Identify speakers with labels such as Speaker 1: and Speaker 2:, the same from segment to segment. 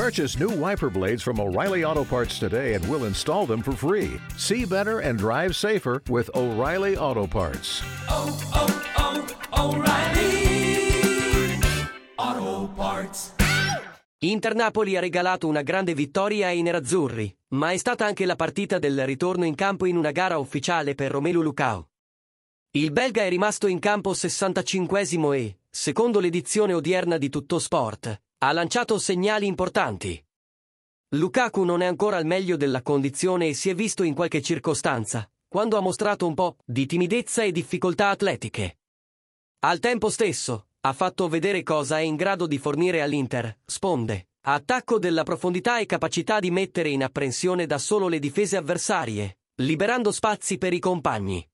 Speaker 1: Purchase new wiper blades from O'Reilly Auto Parts today and we'll install them for free. See better and drive safer with O'Reilly Auto Parts.
Speaker 2: Oh, oh, oh, O'Reilly Auto Parts.
Speaker 3: Inter Napoli ha regalato una grande vittoria ai nerazzurri, ma è stata anche la partita del ritorno in campo in una gara ufficiale per Romelu Lukaku. Il belga è rimasto in campo 65 e, secondo l'edizione odierna di Tutto Sport, ha lanciato segnali importanti. Lukaku non è ancora al meglio della condizione e si è visto in qualche circostanza, quando ha mostrato un po' di timidezza e difficoltà atletiche. Al tempo stesso, ha fatto vedere cosa è in grado di fornire all'Inter, sponde, attacco della profondità e capacità di mettere in apprensione da solo le difese avversarie, liberando spazi per i compagni.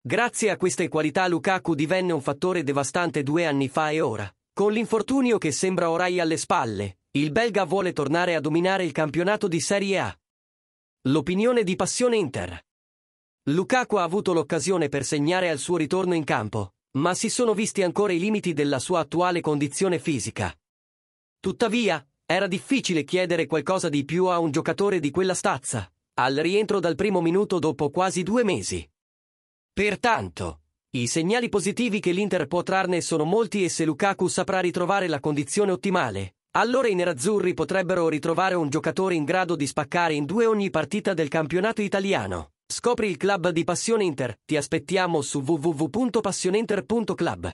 Speaker 3: Grazie a queste qualità Lukaku divenne un fattore devastante due anni fa e ora, con l'infortunio che sembra orai alle spalle, il belga vuole tornare a dominare il campionato di Serie A. L'opinione di Passione Inter. Lukaku ha avuto l'occasione per segnare al suo ritorno in campo, ma si sono visti ancora i limiti della sua attuale condizione fisica. Tuttavia, era difficile chiedere qualcosa di più a un giocatore di quella stazza, al rientro dal primo minuto dopo quasi due mesi. Pertanto, i segnali positivi che l'Inter può trarne sono molti e se Lukaku saprà ritrovare la condizione ottimale, allora i nerazzurri potrebbero ritrovare un giocatore in grado di spaccare in due ogni partita del campionato italiano. Scopri il club di Passione Inter, ti aspettiamo su www.passioneinter.club.